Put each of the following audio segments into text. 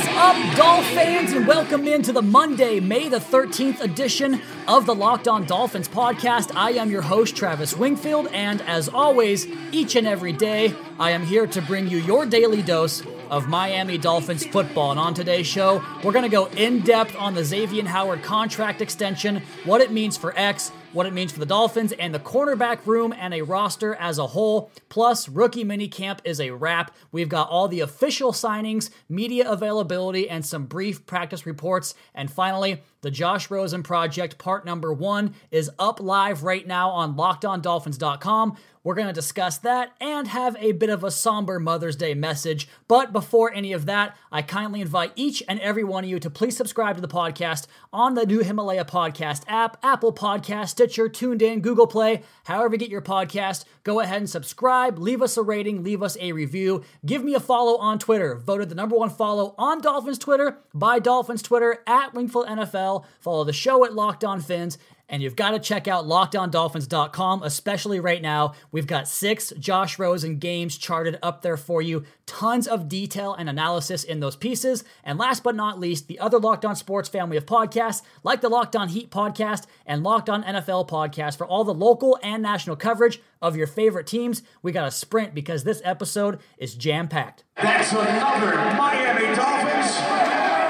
is up, Dolph fans, and welcome into the Monday, May the 13th edition of the Locked On Dolphins podcast. I am your host, Travis Wingfield, and as always, each and every day, I am here to bring you your daily dose of Miami Dolphins football. And on today's show, we're going to go in depth on the Xavien Howard contract extension, what it means for X, what it means for the Dolphins and the cornerback room and a roster as a whole. Plus, rookie minicamp is a wrap. We've got all the official signings, media availability, and some brief practice reports. And finally, the Josh Rosen project, part number one, is up live right now on lockedondolphins.com. We're going to discuss that and have a bit of a somber Mother's Day message. But before any of that, I kindly invite each and every one of you to please subscribe to the podcast on the new Himalaya Podcast app, Apple Podcast, Stitcher, TuneIn, Google Play, however you get your podcast. Go ahead and subscribe, leave us a rating, leave us a review. Give me a follow on Twitter. Voted the number one follow on Dolphins Twitter by Dolphins Twitter at Wingfield NFL. Follow the show at Locked On Fins. And you've got to check out lockedondolphins.com, especially right now. We've got six Josh Rosen games charted up there for you. Tons of detail and analysis in those pieces. And last but not least, the other Locked On Sports family of podcasts, like the Locked On Heat podcast and Locked On NFL podcast, for all the local and national coverage of your favorite teams. We got a sprint because this episode is jam packed. That's another Miami Dolphins.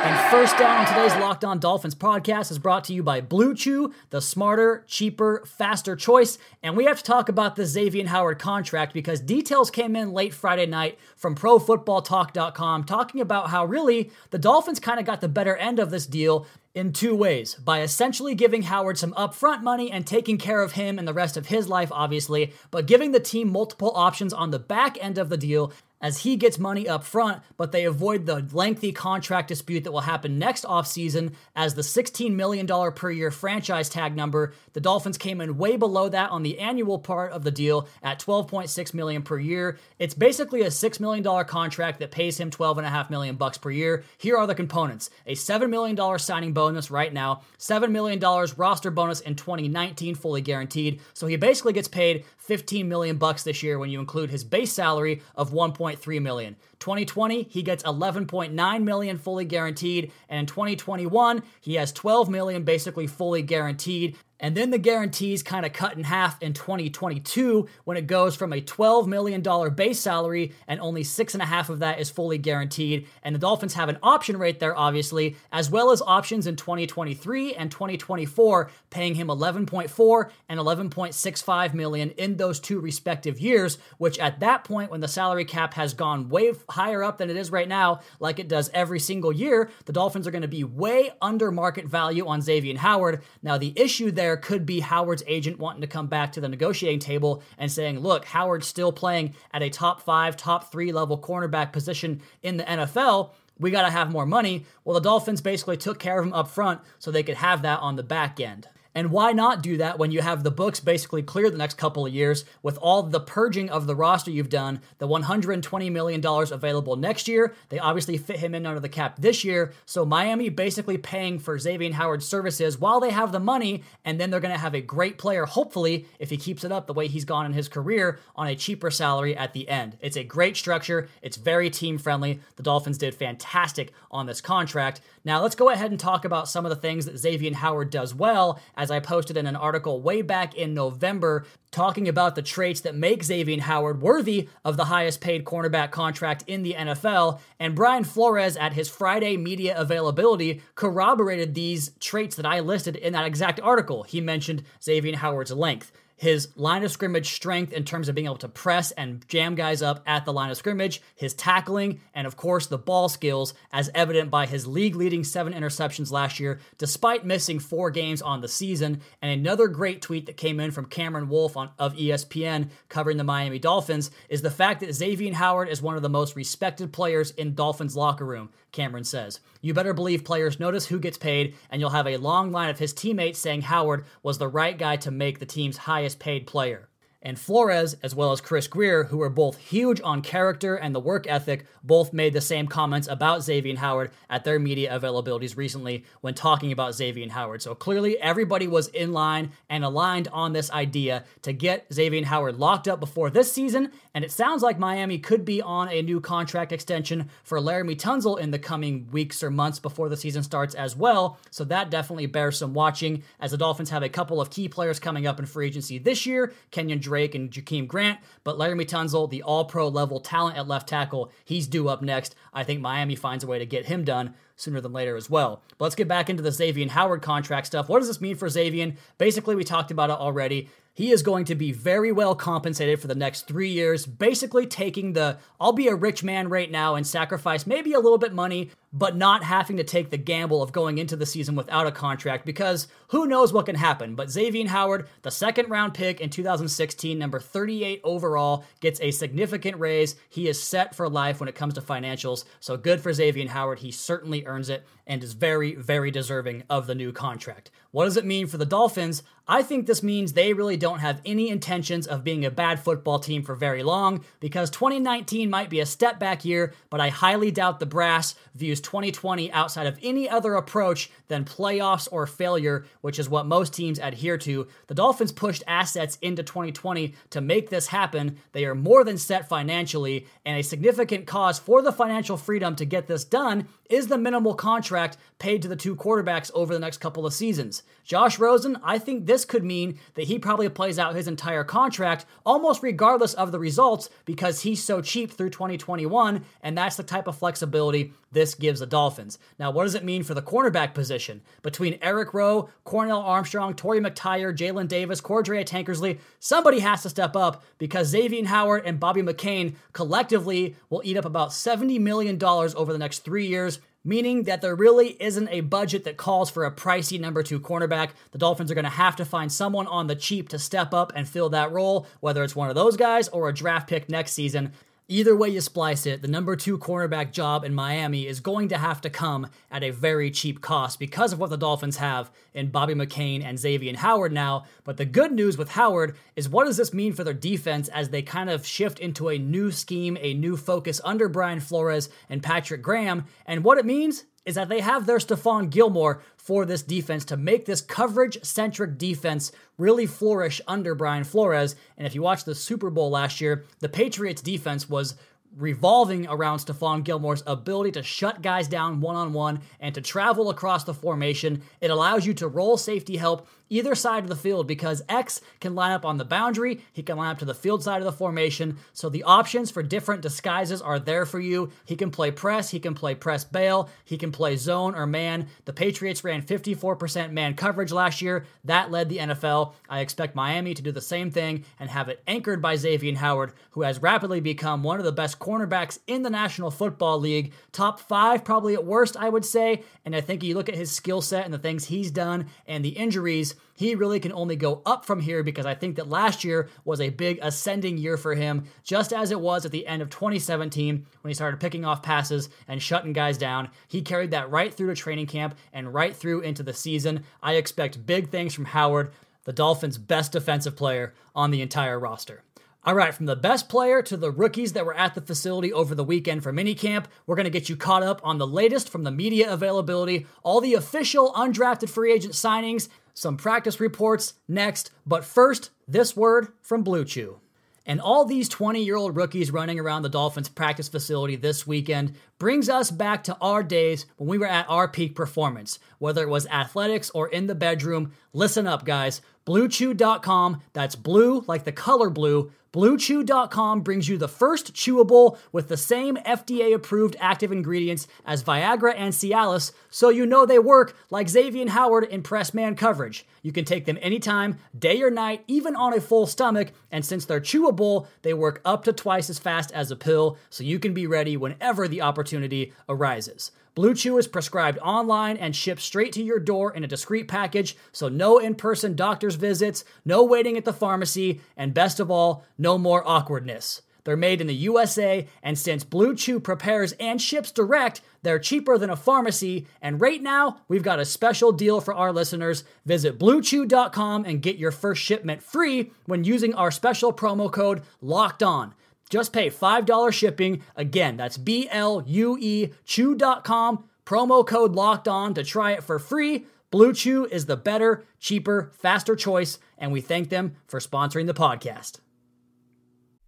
And first down on today's Locked On Dolphins podcast is brought to you by Blue Chew, the smarter, cheaper, faster choice. And we have to talk about the Xavien Howard contract because details came in late Friday night from ProFootballTalk.com talking about how really the Dolphins kind of got the better end of this deal in two ways by essentially giving Howard some upfront money and taking care of him and the rest of his life, obviously, but giving the team multiple options on the back end of the deal as he gets money up front, but they avoid the lengthy contract dispute that will happen next offseason as the $16 million per year franchise tag number. The Dolphins came in way below that on the annual part of the deal at 12.6 million per year. It's basically a $6 million contract that pays him 12.5 million bucks per year. Here are the components. A $7 million signing bonus right now, $7 million roster bonus in 2019 fully guaranteed. So he basically gets paid 15 million bucks this year when you include his base salary of 1.3 million. 2020, he gets 11.9 million fully guaranteed, and in 2021, he has 12 million basically fully guaranteed. And then the guarantees kind of cut in half in 2022 when it goes from a $12 million base salary and only six and a half of that is fully guaranteed. And the Dolphins have an option rate there, obviously, as well as options in 2023 and 2024, paying him 11.4 and 11.65 million in those two respective years, which at that point, when the salary cap has gone way higher up than it is right now, like it does every single year, the Dolphins are going to be way under market value on Xavien Howard. Now, the issue there could be Howard's agent wanting to come back to the negotiating table and saying, look, Howard's still playing at a top five, top three level cornerback position in the NFL. We got to have more money. Well, the Dolphins basically took care of him up front so they could have that on the back end. And why not do that when you have the books basically clear the next couple of years with all the purging of the roster you've done, the $120 million available next year? They obviously fit him in under the cap this year. So Miami basically paying for Xavien Howard's services while they have the money, and then they're going to have a great player, hopefully, if he keeps it up the way he's gone in his career, on a cheaper salary at the end. It's a great structure. It's very team friendly. The Dolphins did fantastic on this contract. Now let's go ahead and talk about some of the things that Xavien Howard does well as I posted in an article way back in November talking about the traits that make Xavien Howard worthy of the highest paid cornerback contract in the NFL. And Brian Flores, at his Friday media availability, corroborated these traits that I listed in that exact article. He mentioned Xavien Howard's length his line of scrimmage strength in terms of being able to press and jam guys up at the line of scrimmage, his tackling, and of course the ball skills, as evident by his league leading seven interceptions last year, despite missing four games on the season. And another great tweet that came in from Cameron Wolfe on, of ESPN covering the Miami Dolphins is the fact that Xavien Howard is one of the most respected players in Dolphins locker room. Cameron says. You better believe players notice who gets paid, and you'll have a long line of his teammates saying Howard was the right guy to make the team's highest paid player and Flores, as well as Chris Grier, who were both huge on character and the work ethic, both made the same comments about Xavien Howard at their media availabilities recently when talking about Xavien Howard. So clearly, everybody was in line and aligned on this idea to get Xavien Howard locked up before this season, and it sounds like Miami could be on a new contract extension for Laremy Tunsil in the coming weeks or months before the season starts as well. So that definitely bears some watching, as the Dolphins have a couple of key players coming up in free agency this year. Kenyan Drake and Jakeem Grant, but Laremy Tunsil, the all pro level talent at left tackle, he's due up next. I think Miami finds a way to get him done sooner than later as well. But let's get back into the Xavien Howard contract stuff. What does this mean for Xavien? Basically, we talked about it already. He is going to be very well compensated for the next three years, basically taking the I'll be a rich man right now and sacrifice maybe a little bit money, but not having to take the gamble of going into the season without a contract because who knows what can happen. But Xavien Howard, the second round pick in 2016, number 38 overall, gets a significant raise. He is set for life when it comes to financials. So good for Xavien Howard. He certainly earns it and is very, very deserving of the new contract. What does it mean for the Dolphins? I think this means they really don't have any intentions of being a bad football team for very long because 2019 might be a step back year, but I highly doubt the brass views 2020 outside of any other approach than playoffs or failure, which is what most teams adhere to. The Dolphins pushed assets into 2020 to make this happen. They are more than set financially, and a significant cause for the financial freedom to get this done is the minimal contract paid to the two quarterbacks over the next couple of seasons. Josh Rosen, I think this could mean that he probably plays out his entire contract almost regardless of the results because he's so cheap through 2021, and that's the type of flexibility this gives the Dolphins. Now, what does it mean for the cornerback position? Between Eric Rowe, Cornell Armstrong, Torry McTyer, Jalen Davis, Cordrea Tankersley, somebody has to step up because Xavien Howard and Bobby McCain collectively will eat up about $70 million over the next three years meaning that there really isn't a budget that calls for a pricey number two cornerback. The Dolphins are going to have to find someone on the cheap to step up and fill that role, whether it's one of those guys or a draft pick next season. Either way you splice it, the number two cornerback job in Miami is going to have to come at a very cheap cost because of what the Dolphins have in Bobby McCain and Xavien Howard now. But the good news with Howard is what does this mean for their defense as they kind of shift into a new scheme, a new focus under Brian Flores and Patrick Graham? And what it means is that they have their Stephon Gilmore for this defense to make this coverage centric defense really flourish under Brian Flores. And if you watch the Super Bowl last year, the Patriots defense was revolving around Stephon Gilmore's ability to shut guys down one on one and to travel across the formation. It allows you to roll safety help either side of the field because X can line up on the boundary, he can line up to the field side of the formation. So the options for different disguises are there for you. He can play press, he can play press bail, he can play zone or man. The Patriots ran 54% man coverage last year. That led the NFL. I expect Miami to do the same thing and have it anchored by Xavien Howard, who has rapidly become one of the best cornerbacks in the National Football League. Top five, probably at worst, I would say. And I think you look at his skill set and the things he's done and the injuries he really can only go up from here because I think that last year was a big ascending year for him, just as it was at the end of 2017 when he started picking off passes and shutting guys down. He carried that right through to training camp and right through into the season. I expect big things from Howard, the Dolphins' best defensive player on the entire roster. All right, from the best player to the rookies that were at the facility over the weekend for minicamp, we're going to get you caught up on the latest from the media availability, all the official undrafted free agent signings, some practice reports next. But first, this word from Blue Chew. And all these 20 year old rookies running around the Dolphins practice facility this weekend brings us back to our days when we were at our peak performance. Whether it was athletics or in the bedroom, listen up, guys. BlueChew.com, that's blue like the color blue, BlueChew.com brings you the first chewable with the same FDA approved active ingredients as Viagra and Cialis, so you know they work like Xavien Howard in press man coverage. You can take them anytime, day or night, even on a full stomach, and since they're chewable, they work up to twice as fast as a pill, so you can be ready whenever the opportunity arises. Blue Chew is prescribed online and shipped straight to your door in a discreet package, so no in person doctor's visits, no waiting at the pharmacy, and best of all, no more awkwardness. They're made in the USA, and since Blue Chew prepares and ships direct, they're cheaper than a pharmacy. And right now, we've got a special deal for our listeners. Visit bluechew.com and get your first shipment free when using our special promo code LOCKED ON. Just pay $5 shipping. Again, that's B L U E Chew.com. Promo code locked on to try it for free. Blue Chew is the better, cheaper, faster choice, and we thank them for sponsoring the podcast.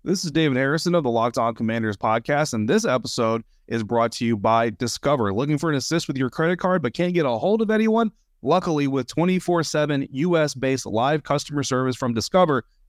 This is David Harrison of the Locked On Commanders podcast, and this episode is brought to you by Discover. Looking for an assist with your credit card but can't get a hold of anyone? Luckily, with 24 7 US based live customer service from Discover,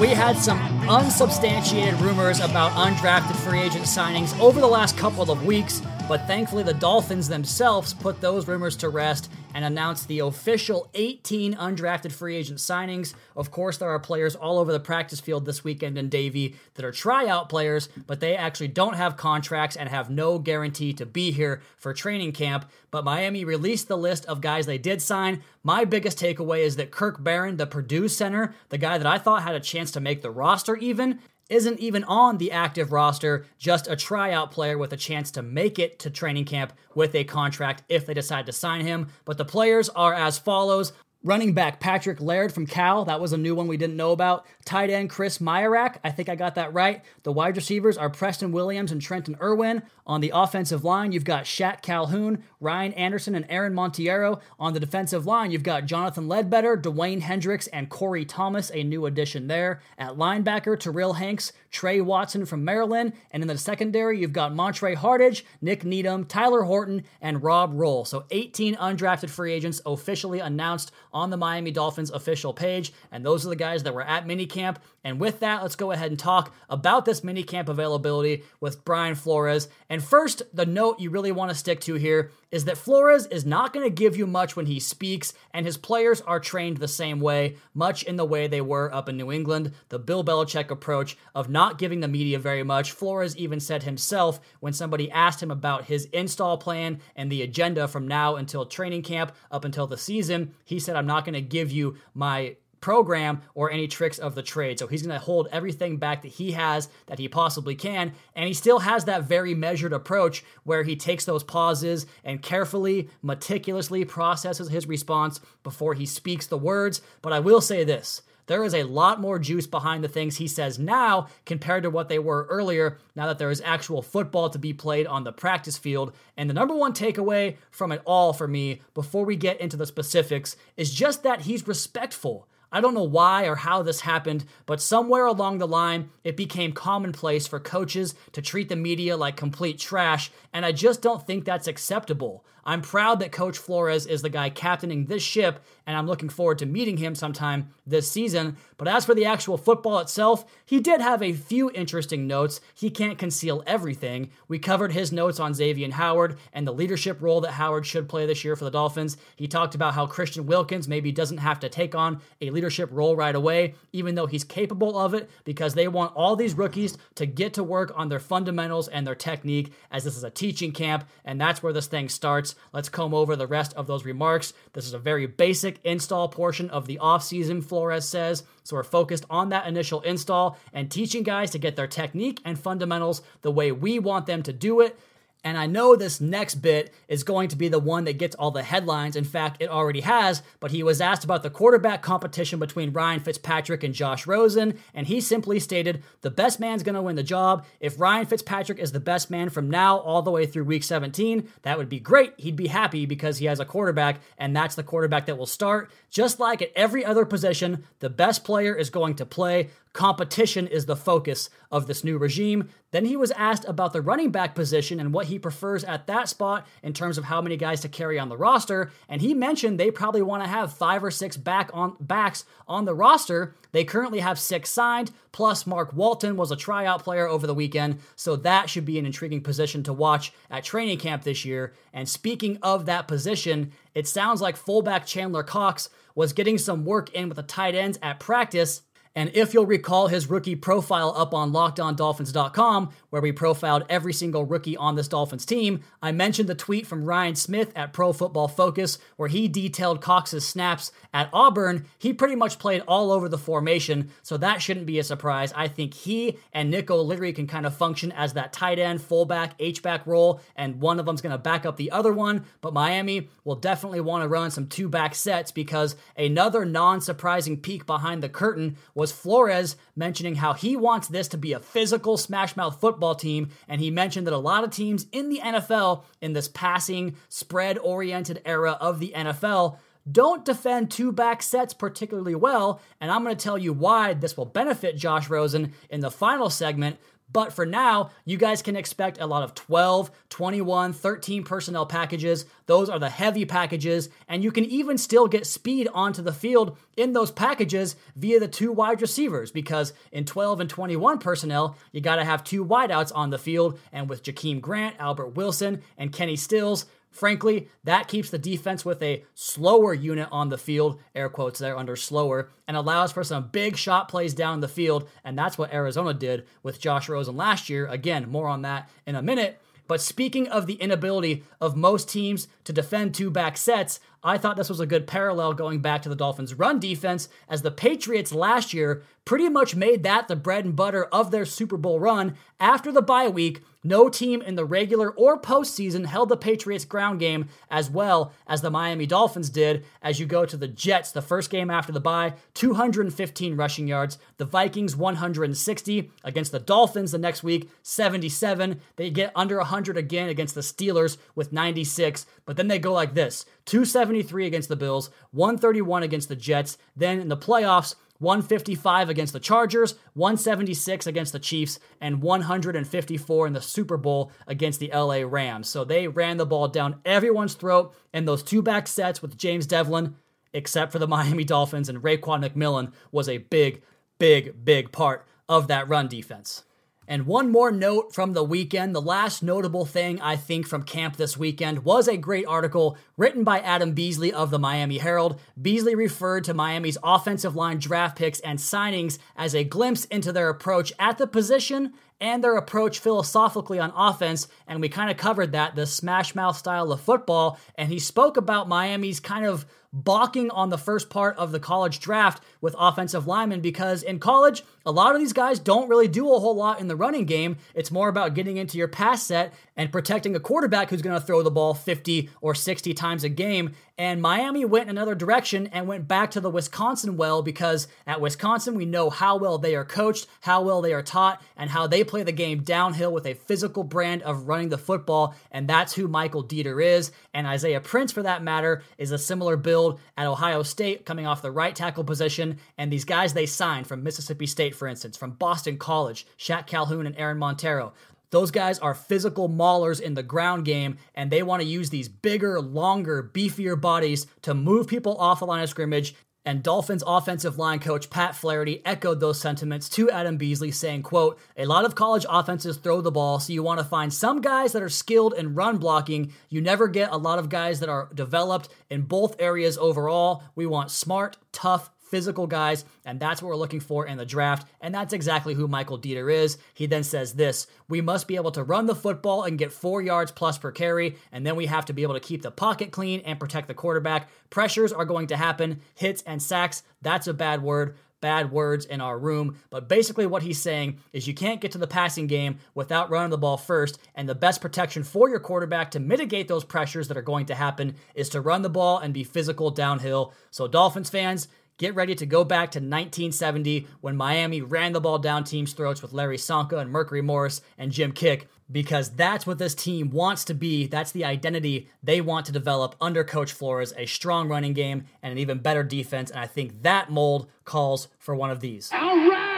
We had some unsubstantiated rumors about undrafted free agent signings over the last couple of weeks, but thankfully the Dolphins themselves put those rumors to rest and announced the official 18 undrafted free agent signings. Of course, there are players all over the practice field this weekend in Davie that are tryout players, but they actually don't have contracts and have no guarantee to be here for training camp. But Miami released the list of guys they did sign. My biggest takeaway is that Kirk Barron, the Purdue center, the guy that I thought had a chance to make the roster even, isn't even on the active roster, just a tryout player with a chance to make it to training camp with a contract if they decide to sign him. But the players are as follows. Running back Patrick Laird from Cal, that was a new one we didn't know about. Tight end Chris Myarick, I think I got that right. The wide receivers are Preston Williams and Trenton Irwin. On the offensive line, you've got Shaq Calhoun, Ryan Anderson, and Aaron Monteiro. On the defensive line, you've got Jonathan Ledbetter, Dewayne Hendrix, and Corey Thomas, a new addition there. At linebacker, Terrill Hanks, Trey Watson from Maryland. And in the secondary, you've got Montre Hardage, Nick Needham, Tyler Horton, and Rob Rolle. So 18 undrafted free agents officially announced on the Miami Dolphins official page. And those are the guys that were at minicamp. And with that, let's go ahead and talk about this minicamp availability with Brian Flores. And first, the note you really want to stick to here is that Flores is not going to give you much when he speaks, and his players are trained the same way, much in the way they were up in New England. The Bill Belichick approach of not giving the media very much. Flores even said himself when somebody asked him about his install plan and the agenda from now until training camp up until the season, he said, I'm not going to give you my program or any tricks of the trade. So he's going to hold everything back that he has that he possibly can. And he still has that very measured approach where he takes those pauses and carefully, meticulously processes his response before he speaks the words. But I will say this. There is a lot more juice behind the things he says now compared to what they were earlier, now that there is actual football to be played on the practice field. And the number one takeaway from it all for me, before we get into the specifics, is just that he's respectful. I don't know why or how this happened, but somewhere along the line, it became commonplace for coaches to treat the media like complete trash, and I just don't think that's acceptable. I'm proud that Coach Flores is the guy captaining this ship, and I'm looking forward to meeting him sometime this season. But as for the actual football itself, he did have a few interesting notes. He can't conceal everything. We covered his notes on Xavien Howard and the leadership role that Howard should play this year for the Dolphins. He talked about how Christian Wilkins maybe doesn't have to take on a leadership role right away, even though he's capable of it, because they want all these rookies to get to work on their fundamentals and their technique, as this is a teaching camp, and that's where this thing starts. Let's comb over the rest of those remarks. This is a very basic install portion of the offseason, Flores says. So we're focused on that initial install and teaching guys to get their technique and fundamentals the way we want them to do it. And I know this next bit is going to be the one that gets all the headlines. In fact, it already has, but he was asked about the quarterback competition between Ryan Fitzpatrick and Josh Rosen, and he simply stated, The best man's going to win the job. If Ryan Fitzpatrick is the best man from now all the way through week 17, that would be great. He'd be happy because he has a quarterback, and that's the quarterback that will start. Just like at every other position, the best player is going to play. Competition is the focus of this new regime. Then he was asked about the running back position and what he prefers at that spot in terms of how many guys to carry on the roster, and he mentioned they probably want to have 5 or 6 back on backs on the roster. They currently have 6 signed, plus Mark Walton was a tryout player over the weekend, so that should be an intriguing position to watch at training camp this year. And speaking of that position, it sounds like fullback Chandler Cox was getting some work in with the tight ends at practice and if you'll recall his rookie profile up on lockedondolphins.com, where we profiled every single rookie on this Dolphins team, I mentioned the tweet from Ryan Smith at Pro Football Focus, where he detailed Cox's snaps at Auburn. He pretty much played all over the formation, so that shouldn't be a surprise. I think he and Nick O'Leary can kind of function as that tight end, fullback, H-back role, and one of them's going to back up the other one. But Miami will definitely want to run some two back sets because another non surprising peek behind the curtain was Flores mentioning how he wants this to be a physical smash mouth football team. And he mentioned that a lot of teams in the NFL, in this passing, spread oriented era of the NFL, don't defend two back sets particularly well, and I'm going to tell you why this will benefit Josh Rosen in the final segment. But for now, you guys can expect a lot of 12, 21, 13 personnel packages. Those are the heavy packages, and you can even still get speed onto the field in those packages via the two wide receivers because in 12 and 21 personnel, you got to have two wideouts on the field. And with Jakeem Grant, Albert Wilson, and Kenny Stills, Frankly, that keeps the defense with a slower unit on the field, air quotes there under slower, and allows for some big shot plays down the field. And that's what Arizona did with Josh Rosen last year. Again, more on that in a minute. But speaking of the inability of most teams to defend two back sets, I thought this was a good parallel going back to the Dolphins' run defense, as the Patriots last year pretty much made that the bread and butter of their Super Bowl run. After the bye week, no team in the regular or postseason held the Patriots' ground game as well as the Miami Dolphins did. As you go to the Jets, the first game after the bye, 215 rushing yards. The Vikings, 160 against the Dolphins the next week, 77. They get under 100 again against the Steelers with 96. But then they go like this 273 against the Bills, 131 against the Jets. Then in the playoffs, 155 against the Chargers, 176 against the Chiefs, and 154 in the Super Bowl against the LA Rams. So they ran the ball down everyone's throat in those two back sets with James Develin, except for the Miami Dolphins, and Raekwon McMillan was a big, big, big part of that run defense. And one more note from the weekend. The last notable thing I think from camp this weekend was a great article written by Adam Beasley of the Miami Herald. Beasley referred to Miami's offensive line draft picks and signings as a glimpse into their approach at the position and their approach philosophically on offense. And we kind of covered that, the smash mouth style of football. And he spoke about Miami's kind of balking on the first part of the college draft with offensive linemen because in college, a lot of these guys don't really do a whole lot in the running game. It's more about getting into your pass set and protecting a quarterback who's going to throw the ball 50 or 60 times a game. And Miami went another direction and went back to the Wisconsin well because at Wisconsin, we know how well they are coached, how well they are taught, and how they play the game downhill with a physical brand of running the football. And that's who Michael Deiter is. And Isaiah Prince, for that matter, is a similar build at Ohio State, coming off the right tackle position. And these guys they signed from Mississippi State, for instance, from Boston College, Shaq Calhoun and Aaron Monteiro. Those guys are physical maulers in the ground game, and they want to use these bigger, longer, beefier bodies to move people off the line of scrimmage. And Dolphins offensive line coach Pat Flaherty echoed those sentiments to Adam Beasley, saying, quote, A lot of college offenses throw the ball, so you want to find some guys that are skilled in run blocking. You never get a lot of guys that are developed in both areas overall. We want smart, tough, physical guys, and that's what we're looking for in the draft. And that's exactly who Michael Deiter is. He then says this We must be able to run the football and get four yards plus per carry, and then we have to be able to keep the pocket clean and protect the quarterback. Pressures are going to happen, hits and sacks. That's a bad word bad words in our room. But basically, what he's saying is you can't get to the passing game without running the ball first. And the best protection for your quarterback to mitigate those pressures that are going to happen is to run the ball and be physical downhill. So, Dolphins fans, Get ready to go back to 1970 when Miami ran the ball down teams' throats with Larry Csonka and Mercury Morris and Jim Kiick because that's what this team wants to be. That's the identity they want to develop under Coach Flores a strong running game and an even better defense. And I think that mold calls for one of these. All right!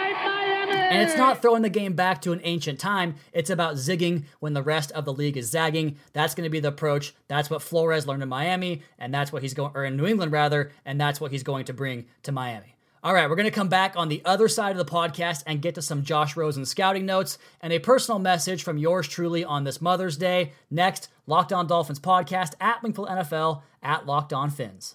And it's not eh. throwing the game back to an ancient time. It's about zigging when the rest of the league is zagging. That's going to be the approach. That's what Flores learned in Miami, and that's what he's going, or in New England rather, and that's what he's going to bring to Miami. All right, we're going to come back on the other side of the podcast and get to some Josh Rosen scouting notes and a personal message from yours truly on this Mother's Day. Next, Locked On Dolphins podcast at Wingfield NFL at Locked On Fins.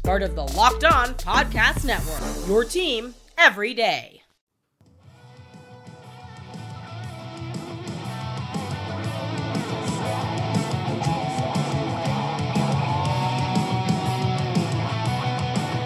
part of the Locked On Podcast Network. Your team every day.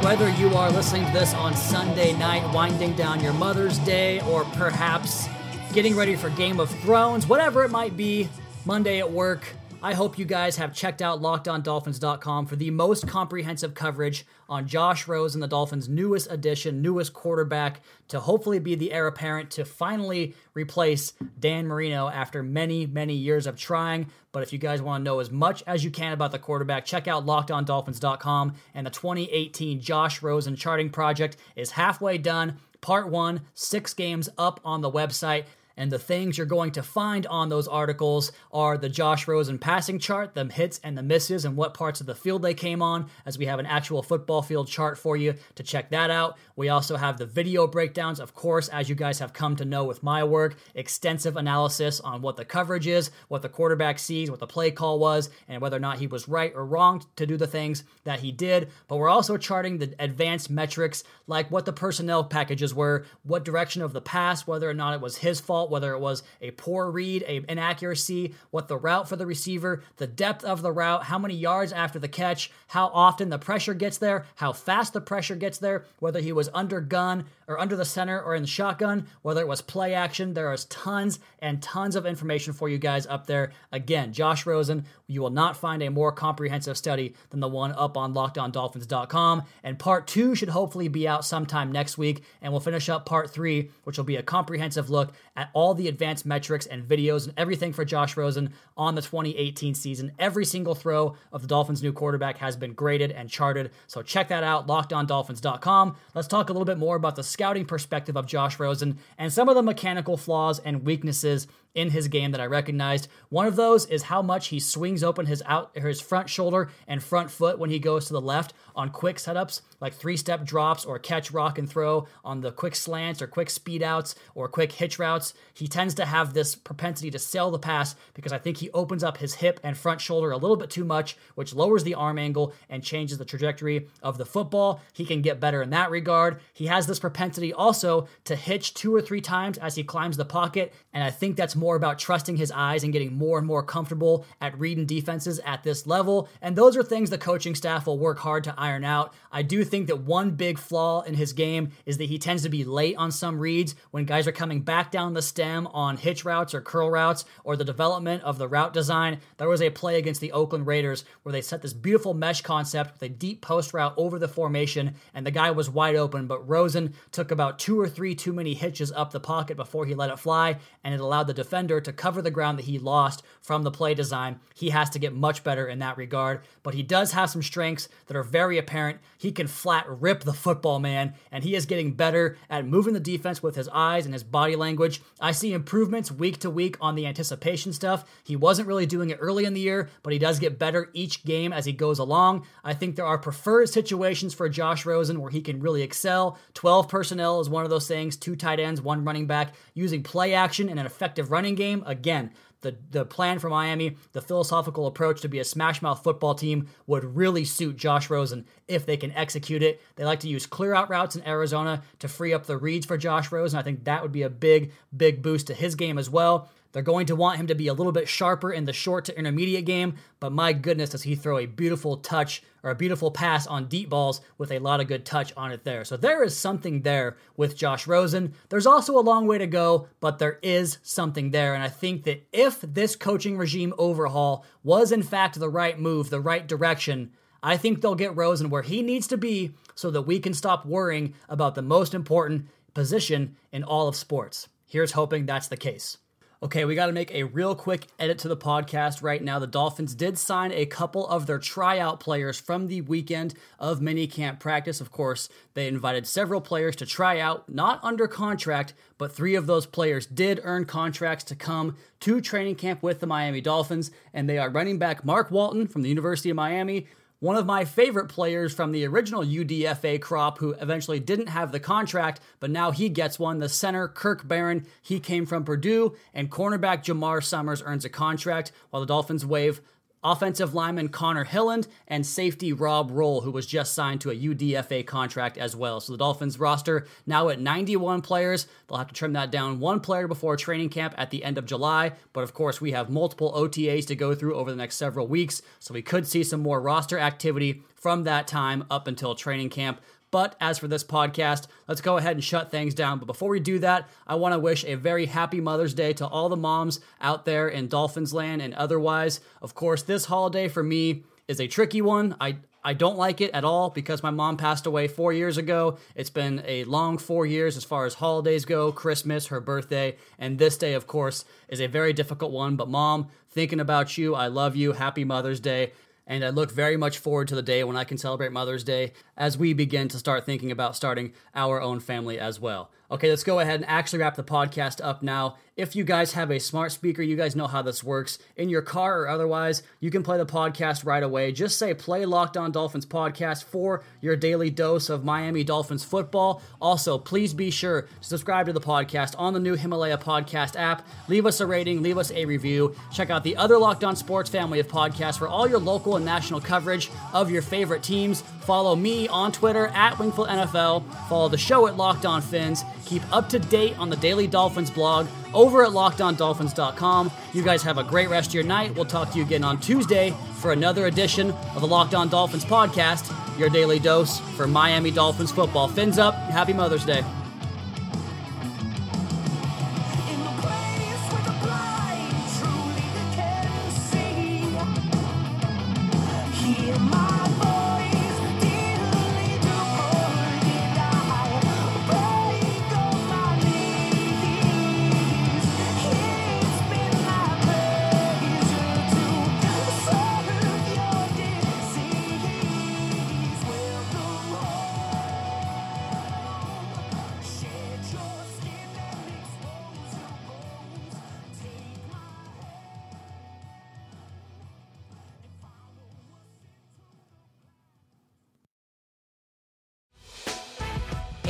Whether you are listening to this on Sunday night, winding down your Mother's Day, or perhaps getting ready for Game of Thrones, whatever it might be, Monday at work, I hope you guys have checked out lockedondolphins.com for the most comprehensive coverage on Josh Rosen the Dolphins' newest addition, newest quarterback, to hopefully be the heir apparent to finally replace Dan Marino after many, many years of trying. But if you guys want to know as much as you can about the quarterback, check out lockedondolphins.com. And the 2018 Josh Rosen charting project is halfway done. Part one, six games up on the website. And the things you're going to find on those articles are the Josh Rosen passing chart, the hits and the misses, and what parts of the field they came on, as we have an actual football field chart for you to check that out. We also have the video breakdowns, of course, as you guys have come to know with my work, extensive analysis on what the coverage is, what the quarterback sees, what the play call was, and whether or not he was right or wrong to do the things that he did. But we're also charting the advanced metrics like what the personnel packages were, what direction of the pass, whether or not it was his fault, whether it was a poor read, a inaccuracy, what the route for the receiver, the depth of the route, how many yards after the catch, how often the pressure gets there, how fast the pressure gets there, whether he was under gun or under the center or in the shotgun, whether it was play action. There is tons and tons of information for you guys up there. Again, Josh Rosen, you will not find a more comprehensive study than the one up on lockedondolphins.com. And part two should hopefully be out sometime next week. And we'll finish up part three, which will be a comprehensive look at all the advanced metrics and videos and everything for Josh Rosen on the 2018 season. Every single throw of the Dolphins' new quarterback has been graded and charted. So check that out, lockedondolphins.com. Let's talk a little bit more about the scouting perspective of Josh Rosen and some of the mechanical flaws and weaknesses in his game that I recognized. One of those is how much he swings open his out his front shoulder and front foot when he goes to the left on quick setups like three-step drops or catch rock and throw on the quick slants or quick speed outs or quick hitch routes. He tends to have this propensity to sell the pass because I think he opens up his hip and front shoulder a little bit too much, which lowers the arm angle and changes the trajectory of the football. He can get better in that regard. He has this propensity also to hitch two or three times as he climbs the pocket, and I think that's more about trusting his eyes and getting more and more comfortable at reading defenses at this level. And those are things the coaching staff will work hard to iron out. I do think that one big flaw in his game is that he tends to be late on some reads when guys are coming back down the stem on hitch routes or curl routes or the development of the route design. There was a play against the Oakland Raiders where they set this beautiful mesh concept with a deep post route over the formation, and the guy was wide open, but Rosen took about two or three too many hitches up the pocket before he let it fly, and it allowed the defender to cover the ground that he lost from the play design. He has to get much better in that regard, but he does have some strengths that are very apparent. He can flat rip the football, man, and he is getting better at moving the defense with his eyes and his body language. I see improvements week to week on the anticipation stuff. He wasn't really doing it early in the year, but he does get better each game as he goes along. I think there are preferred situations for Josh Rosen where he can really excel. 12 personnel is one of those things, two tight ends, one running back, using play action and an effective running game. Again, the, the plan for Miami, the philosophical approach to be a smash mouth football team would really suit Josh Rosen if they can execute it. They like to use clear out routes in Arizona to free up the reads for Josh Rosen. I think that would be a big, big boost to his game as well. They're going to want him to be a little bit sharper in the short to intermediate game, but my goodness, does he throw a beautiful touch or a beautiful pass on deep balls with a lot of good touch on it there. So there is something there with Josh Rosen. There's also a long way to go, but there is something there. And I think that if this coaching regime overhaul was in fact the right move, the right direction, I think they'll get Rosen where he needs to be so that we can stop worrying about the most important position in all of sports. Here's hoping that's the case. Okay, we got to make a real quick edit to the podcast right now. The Dolphins did sign a couple of their tryout players from the weekend of minicamp practice. Of course, they invited several players to try out, not under contract, but three of those players did earn contracts to come to training camp with the Miami Dolphins, and they are running back Mark Walton from the University of Miami, one of my favorite players from the original UDFA crop who eventually didn't have the contract, but now he gets one. The center, Kirk Barron, he came from Purdue, and cornerback Jamar Summers earns a contract while the Dolphins waive offensive lineman Connor Hilland, and safety Rob Rolle, who was just signed to a UDFA contract as well. So the Dolphins roster now at 91 players. They'll have to trim that down one player before training camp at the end of July. But of course, we have multiple OTAs to go through over the next several weeks. So we could see some more roster activity from that time up until training camp. But as for this podcast, let's go ahead and shut things down. But before we do that, I want to wish a very happy Mother's Day to all the moms out there in Dolphins land and otherwise. Of course, this holiday for me is a tricky one. I I don't like it at all because my mom passed away four years ago. It's been a long four years as far as holidays go Christmas, her birthday, and this day, of course, is a very difficult one. But, mom, thinking about you, I love you. Happy Mother's Day. And I look very much forward to the day when I can celebrate Mother's Day as we begin to start thinking about starting our own family as well. Okay, let's go ahead and actually wrap the podcast up now. If you guys have a smart speaker, you guys know how this works. In your car or otherwise, you can play the podcast right away. Just say play Locked On Dolphins podcast for your daily dose of Miami Dolphins football. Also, please be sure to subscribe to the podcast on the new Himalaya podcast app. Leave us a rating, leave us a review. Check out the other Locked On Sports family of podcasts for all your local and national coverage of your favorite teams. Follow me on Twitter at Wingfield NFL. Follow the show at Locked On Fins. Keep up to date on the Daily Dolphins blog over at lockedondolphins.com. You guys have a great rest of your night. We'll talk to you again on Tuesday for another edition of the Locked On Dolphins podcast, your daily dose for Miami Dolphins football. Fins up. Happy Mother's Day.